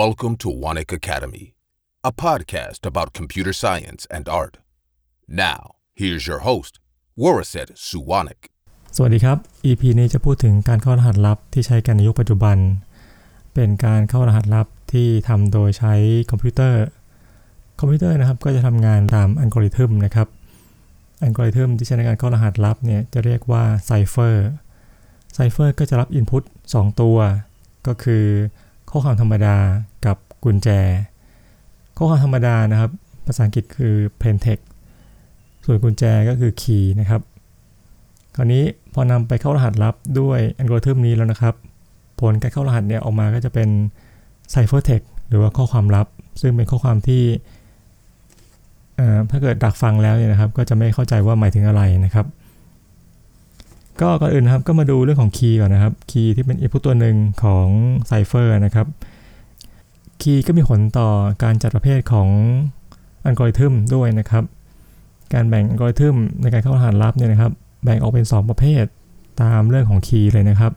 Welcome to Wanik Academy, a podcast about computer science and art. Now, here's your host, Waraset Suwanik. สวัสดีครับ EP นี้จะพูดถึงการเข้ารหัสลับที่ใช้กันในยุคปัจจุบัน เป็นการเข้ารหัสลับที่ทำโดยใช้คอมพิวเตอร์ คอมพิวเตอร์นะครับก็จะทำงานตามอัลกอริทึมนะครับ อัลกอริทึมที่ใช้ในการเข้ารหัสลับเนี่ยจะเรียกว่า cipher ไซเฟอร์ก็จะรับอินพุต2ตัว ก็คือ ข้อความธรรมดากับกุญแจ ข้อความธรรมดานะครับ ภาษาอังกฤษคือ plain text ส่วนกุญแจก็คือ key นะครับ คราวนี้พอนำไปเข้ารหัสลับด้วยอัลกอริทึมนี้แล้วนะครับ ผลการเข้ารหัสเนี่ยออกมาก็จะเป็น ciphertext หรือว่าข้อความลับ ซึ่งเป็นข้อความที่ถ้าเกิดดักฟังแล้วเนี่ยนะครับ ก็จะไม่เข้าใจว่าหมายถึงอะไรนะครับ ก็ก่อนอื่นนะครับก็มาดูเรื่องของคีย์ก่อนนะครับคีย์ที่เป็น input ตัวหนึ่งของไซเฟอร์นะครับคีย์ก็มีผลต่อการจัดประเภทของอัลกอริทึมด้วยนะครับ การแบ่งอัลกอริทึมในการเข้ารหัสลับเนี่ยนะครับแบ่งออกเป็น 2 ประเภทตามเรื่องของคีย์เลยนะครับ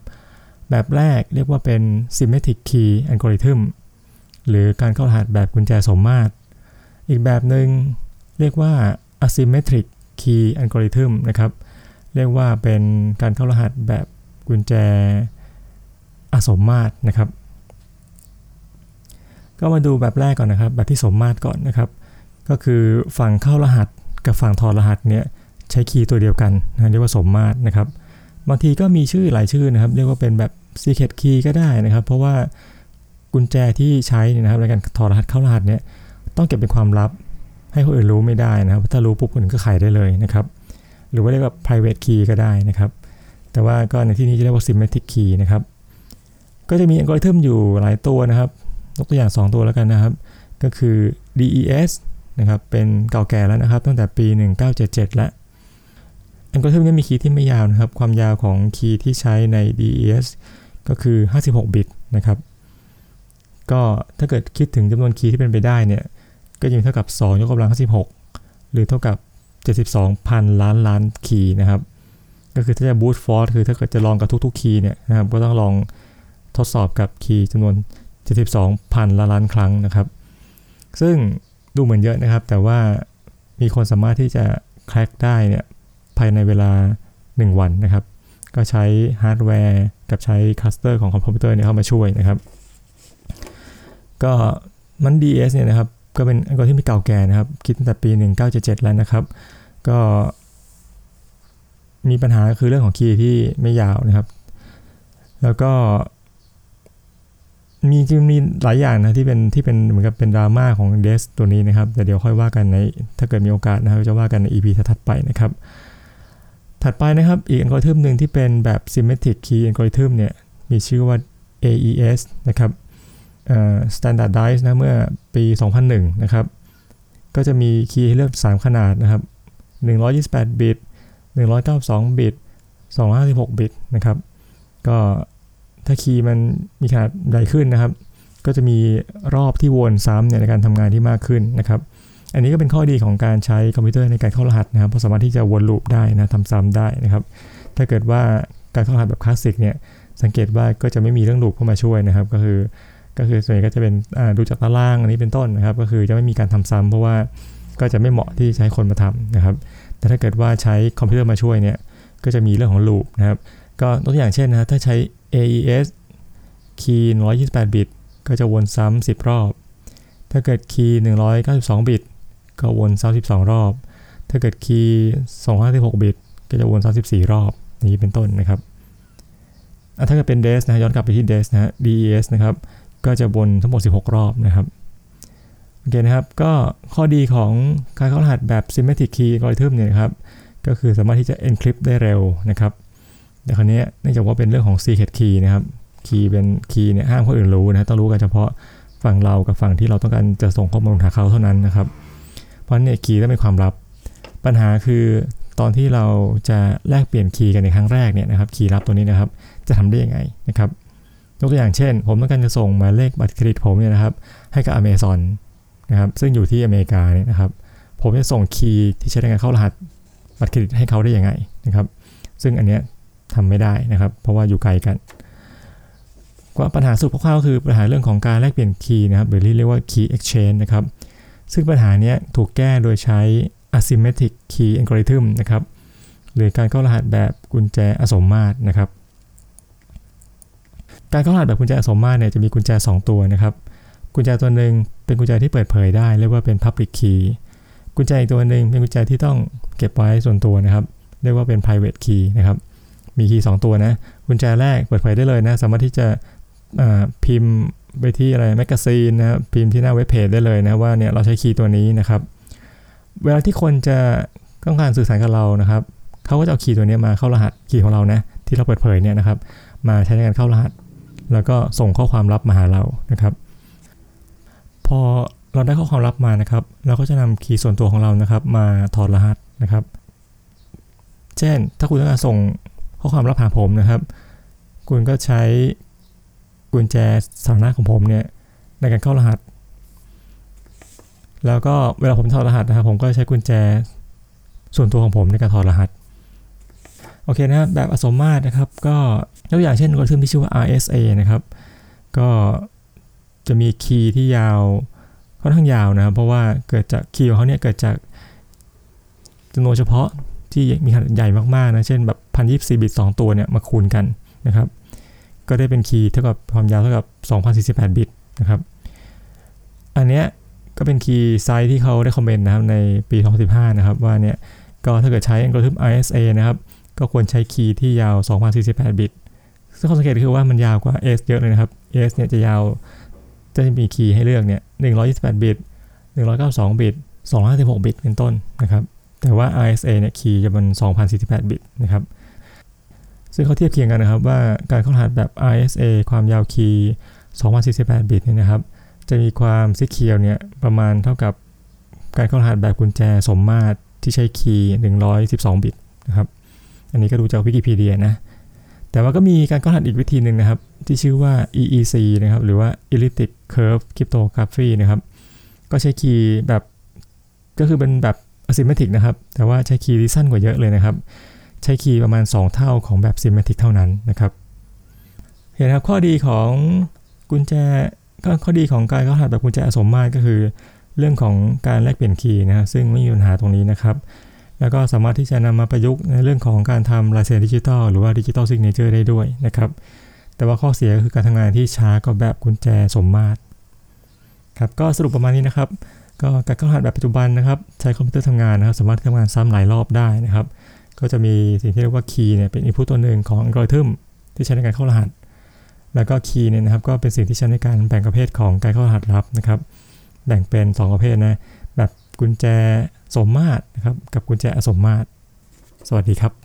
แบบแรกเรียกว่าเป็น symmetric key algorithm หรือการเข้ารหัสแบบกุญแจสมมาตร อีกแบบหนึ่งเรียกว่า asymmetric key algorithm นะครับ เรียกว่าเป็นการเข้ารหัสแบบกุญแจอสมมาตรนะครับ ก็มาดูแบบแรกก่อนนะครับ แบบที่สมมาตรก่อนนะครับ ก็คือฝั่งเข้ารหัสกับฝั่งถอดรหัสเนี่ยใช้คีย์ตัวเดียวกันนะเรียกว่าสมมาตรนะครับ บางทีก็มีชื่อหลายชื่อนะครับ เรียกว่าเป็นแบบ secret key ก็ได้นะครับ เพราะว่ากุญแจที่ใช้นะครับในการถอดรหัสเข้ารหัสเนี่ยต้องเก็บเป็นความลับให้คนอื่นรู้ไม่ได้นะครับถ้ารู้ปุ๊บคนอื่นก็ไขได้เลยนะครับ หรือว่าเรียกว่า private key ก็ได้นะครับ แต่ว่าก็ในที่นี้จะเรียกว่า symmetric key นะครับ ก็จะมีอัลกอริทึมอยู่หลายตัวนะครับยกตัวอย่าง 2 ตัวแล้วกันนะครับ ก็คือ DES นะครับ เป็นเก่าแก่แล้วนะครับ ตั้งแต่ปี 1977 แล้วอัลกอริทึมนี้มีคีย์ที่ไม่ยาวนะครับ ความยาวของคีย์ที่ใช้ใน DES ก็คือ 56 บิตนะครับ ก็ถ้าเกิดคิดถึงจำนวนคีย์ที่เป็นไปได้เนี่ย ก็จะมีเท่ากับ 2 ยกกำลัง 56 หรือเท่ากับ 72,000 ล้านล้านคีย์นะครับ ก็คือถ้าจะบูตฟอร์คือถ้าเกิดจะลองกับทุกๆคีย์เนี่ยนะครับก็ต้องลองทดสอบกับคีย์จำนวน 72,000 ล้านล้านครั้งนะครับ ซึ่งดูเหมือนเยอะนะครับ แต่ว่ามีคนสามารถที่จะแคร็กได้เนี่ยภายในเวลา 1 วันนะครับ ก็ใช้ฮาร์ดแวร์กับใช้ cluster ของคอมพิวเตอร์เนี่ยเข้ามาช่วยนะครับ ก็มัน DES เนี่ยนะครับ ก็เป็นอัลกอริทึมที่เก่าแก่นะครับ คิดตั้งแต่ปี 1977 แล้วนะครับ ก็มีปัญหาคือเรื่องของคีย์ที่ไม่ยาวนะครับ แล้วก็มีจริงมีหลายอย่างนะที่เป็นที่เป็นเหมือนกับเป็นดราม่าของ DES ตัวนี้นะครับ แต่เดี๋ยวค่อยว่ากันในถ้าเกิดมีโอกาสนะครับจะว่ากันใน EP ถัดไปนะครับ ถัดไปนะครับอีกอัลกอริทึมหนึ่งที่เป็นแบบ symmetric key algorithm เนี่ยมีชื่อว่า AES นะครับ standardize นะเมื่อปี 2001 นะครับ ก็จะมีคีย์ให้เลือก 3 ขนาดนะครับ 128 บิต 192 บิต 256 บิตนะครับ ก็ถ้าคีย์มันมีขนาดใหญ่ขึ้นนะครับ ก็จะมีรอบที่วนซ้ำเนี่ยในการทำงานที่มากขึ้นนะครับ อันนี้ก็เป็นข้อดีของการใช้คอมพิวเตอร์ในการเข้ารหัสนะครับ เพราะสามารถที่จะวนลูปได้นะทำซ้ำได้นะครับ ถ้าเกิดว่าการเข้ารหัสแบบคลาสสิกเนี่ย สังเกตว่าก็จะไม่มีเรื่องลูปเข้ามาช่วยนะครับ ก็คือ ก็คือส่วนใหญ่ก็จะเป็นดูจากตารางอันนี้เป็นต้นนะครับ ก็คือจะไม่มีการทำซ้ำเพราะว่าก็จะไม่เหมาะที่ใช้คนมาทำนะครับ แต่ถ้าเกิดว่าใช้คอมพิวเตอร์มาช่วยเนี่ยก็จะมีเรื่องของลูปนะครับ ก็ตัวอย่างเช่นนะถ้าใช้ AES คีย์128 บิต ก็จะวนซ้ำ10 รอบ ถ้าเกิดคีย์192 บิต ก็วนซ้ำ12 รอบ ถ้าเกิดคีย์256 บิต ก็จะวนซ้ำ14 รอบนี้เป็นต้นนะครับ ถ้าเกิดเป็น DES นะย้อนกลับไปที่ DES นะ DES นะครับ ก็จะวนทั้งหมด 16 รอบนะครับโอเคนะครับ ก็ข้อดีของการเข้ารหัสแบบ symmetric key algorithm เนี่ยครับ ก็คือสามารถที่จะ encrypt ได้เร็วนะครับ แต่คราวนี้เนื่องจากว่าเป็นเรื่องของ secret key นะครับคีย์เป็นคีย์เนี่ยห้ามคนอื่นรู้นะต้องรู้กันเฉพาะฝั่งเรากับฝั่งที่เราต้องการจะส่งข้อมูลหาเขาเท่านั้นนะครับ เพราะเนี่ยคีย์ต้องเป็นความลับ ปัญหาคือตอนที่เราจะแลกเปลี่ยนคีย์กันในครั้งแรกเนี่ยนะครับ คีย์ลับตัวนี้นะครับ จะทำได้ยังไงนะครับ ยกตัวอย่างเช่น ผมต้องการจะส่งหมายเลขบัตรเครดิตผมเนี่ยนะครับ ให้กับ Amazon นะครับ ซึ่งอยู่ที่อเมริกาเนี่ยนะครับ ผมจะส่งคีย์ที่ใช้ในการเข้ารหัสบัตรเครดิตให้เขาได้ยังไงนะครับ ซึ่งอันเนี้ยทำไม่ได้นะครับ เพราะว่าอยู่ไกลกันว่าปัญหาสุดคร่าวๆคือปัญหาเรื่องของการแลกเปลี่ยนคีย์นะครับ หรือเรียกว่า key exchange นะครับ ซึ่งปัญหานี้ถูกแก้โดยใช้ asymmetric key algorithm นะครับ หรือการเข้ารหัสแบบกุญแจอสมมาตรนะครับ การเข้ารหัสแบบกุญแจอสมมาตรเนี่ยจะมีกุญแจ 2 ตัวนะครับ กุญแจตัวหนึ่งเป็นกุญแจที่เปิดเผยได้เรียกว่าเป็น public key กุญแจอีกตัวหนึ่งเป็นกุญแจที่ต้องเก็บไว้ส่วนตัวนะครับ เรียกว่าเป็น private key นะครับมีคีย์2ตัวนะ กุญแจแรกเปิดเผยได้เลยนะ สามารถที่จะพิมพ์ไปที่อะไรแมกกาซีนนะพิมพ์ที่หน้าเว็บเพจได้เลยนะว่าเนี่ยเราใช้คีย์ตัวนี้นะครับ เวลาที่คนจะต้องการสื่อสารกับเรานะครับเขาก็จะเอาคีย์ตัวนี้มาเข้ารหัสคีย์ของเรานะที่เราเปิดเผยเนี่ยนะครับ มาใช้ในการเข้ารหัส แล้วก็ส่งข้อความลับมาหาเรานะครับ พอเราได้ข้อความลับมานะครับ เราก็จะนำคีย์ส่วนตัวของเรานะครับ มาถอดรหัสนะครับ เช่น ถ้าคุณต้องการส่งข้อความลับหาผมนะครับ คุณก็ใช้กุญแจสถานะของผมเนี่ยในการเข้ารหัส แล้วก็เวลาผมถอดรหัสนะครับ ผมก็ใช้กุญแจส่วนตัวของผมในการถอดรหัส โอเคนะแบบอสมมาตรนะครับ ก็ยกอย่างเช่นอัลกอริทึมที่ชื่อว่า RSA นะครับ ก็จะมีคีย์ที่ยาวค่อนข้างยาวนะครับ เพราะว่าเกิดจากคีย์ของเขาเนี่ยเกิดจากจำนวนเฉพาะที่มีขนาดใหญ่มากๆนะ เช่นแบบพันยี่สิบบิต2 ตัวเนี่ยมาคูณกันนะครับ ก็ได้เป็นคีย์เท่ากับความยาวเท่ากับ 2048 บิตนะครับ อันเนี้ยก็เป็น key size ที่เขา recommend นะครับในปี 2015 นะครับว่าเนี่ยก็ถ้าเกิดใช้อัลกอริทึม RSA นะครับ ก็ควรใช้คีย์ที่ยาว 2048 บิต ซึ่งข้อสังเกตคือว่ามันยาวกว่า S เยอะเลยนะครับ S เนี่ยจะยาว จะมีคีย์ให้เลือกเนี่ย 128 บิต 192 บิต 256 บิต เป็นต้นนะครับ แต่ว่า RSA เนี่ยคีย์จะเป็น 2048 บิตนะครับ ซึ่งเขาเทียบเคียงกันนะครับว่าการเข้ารหัสแบบ RSA ความยาวคีย์ 2048 บิตเนี่ยนะครับ จะมีความซิเคียวเนี่ยประมาณเท่ากับการเข้ารหัสแบบกุญแจสมมาตรที่ใช้คีย์ 112 บิตนะครับ อันนี้ก็ดูจากวิกิพีเดียนะ แต่ว่าก็มีการเข้ารหัสอีกวิธีหนึ่งนะครับ ที่ชื่อว่า EEC นะครับ หรือว่า Elliptic Curve Cryptography นะครับ ก็ใช้คีย์แบบก็คือเป็นแบบ asymmetric นะครับ แต่ว่าใช้คีย์ที่สั้นกว่าเยอะเลยนะครับ ใช้คีย์ประมาณ 2 เท่าของแบบ symmetric เท่านั้นนะครับ เห็นครับข้อดีของกุญแจก็ข้อดีของการเข้ารหัสแบบกุญแจอสมมาตรก็คือ เรื่องของการแลกเปลี่ยนคีย์นะครับซึ่งไม่มีปัญหาตรงนี้นะครับ แล้วก็สามารถที่จะนำมาประยุกต์ในเรื่องของการทำลายเซ็นดิจิทัลหรือว่า digital signature ได้ด้วยนะครับ แต่ว่าข้อเสียก็คือการทำงานที่ช้ากว่าแบบกุญแจสมมาตรครับก็สรุปประมาณนี้นะครับ ก็การเข้ารหัสแบบปัจจุบันนะครับ ใช้คอมพิวเตอร์ทำงานนะครับ สามารถทำงานซ้ำหลายรอบได้นะครับ ก็จะมีสิ่งที่เรียกว่าคีย์เนี่ยเป็นอินพุตตัวหนึ่งของอัลกอริทึมที่ใช้ในการเข้ารหัส แล้วก็คีย์เนี่ยนะครับก็เป็นสิ่งที่ใช้ในการแบ่งประเภทของการเข้ารหัสลับนะครับ แบ่งเป็น 2 ประเภทนะแบบ กุญแจสมมาตรนะครับ กับกุญแจอสมมาตร สวัสดีครับ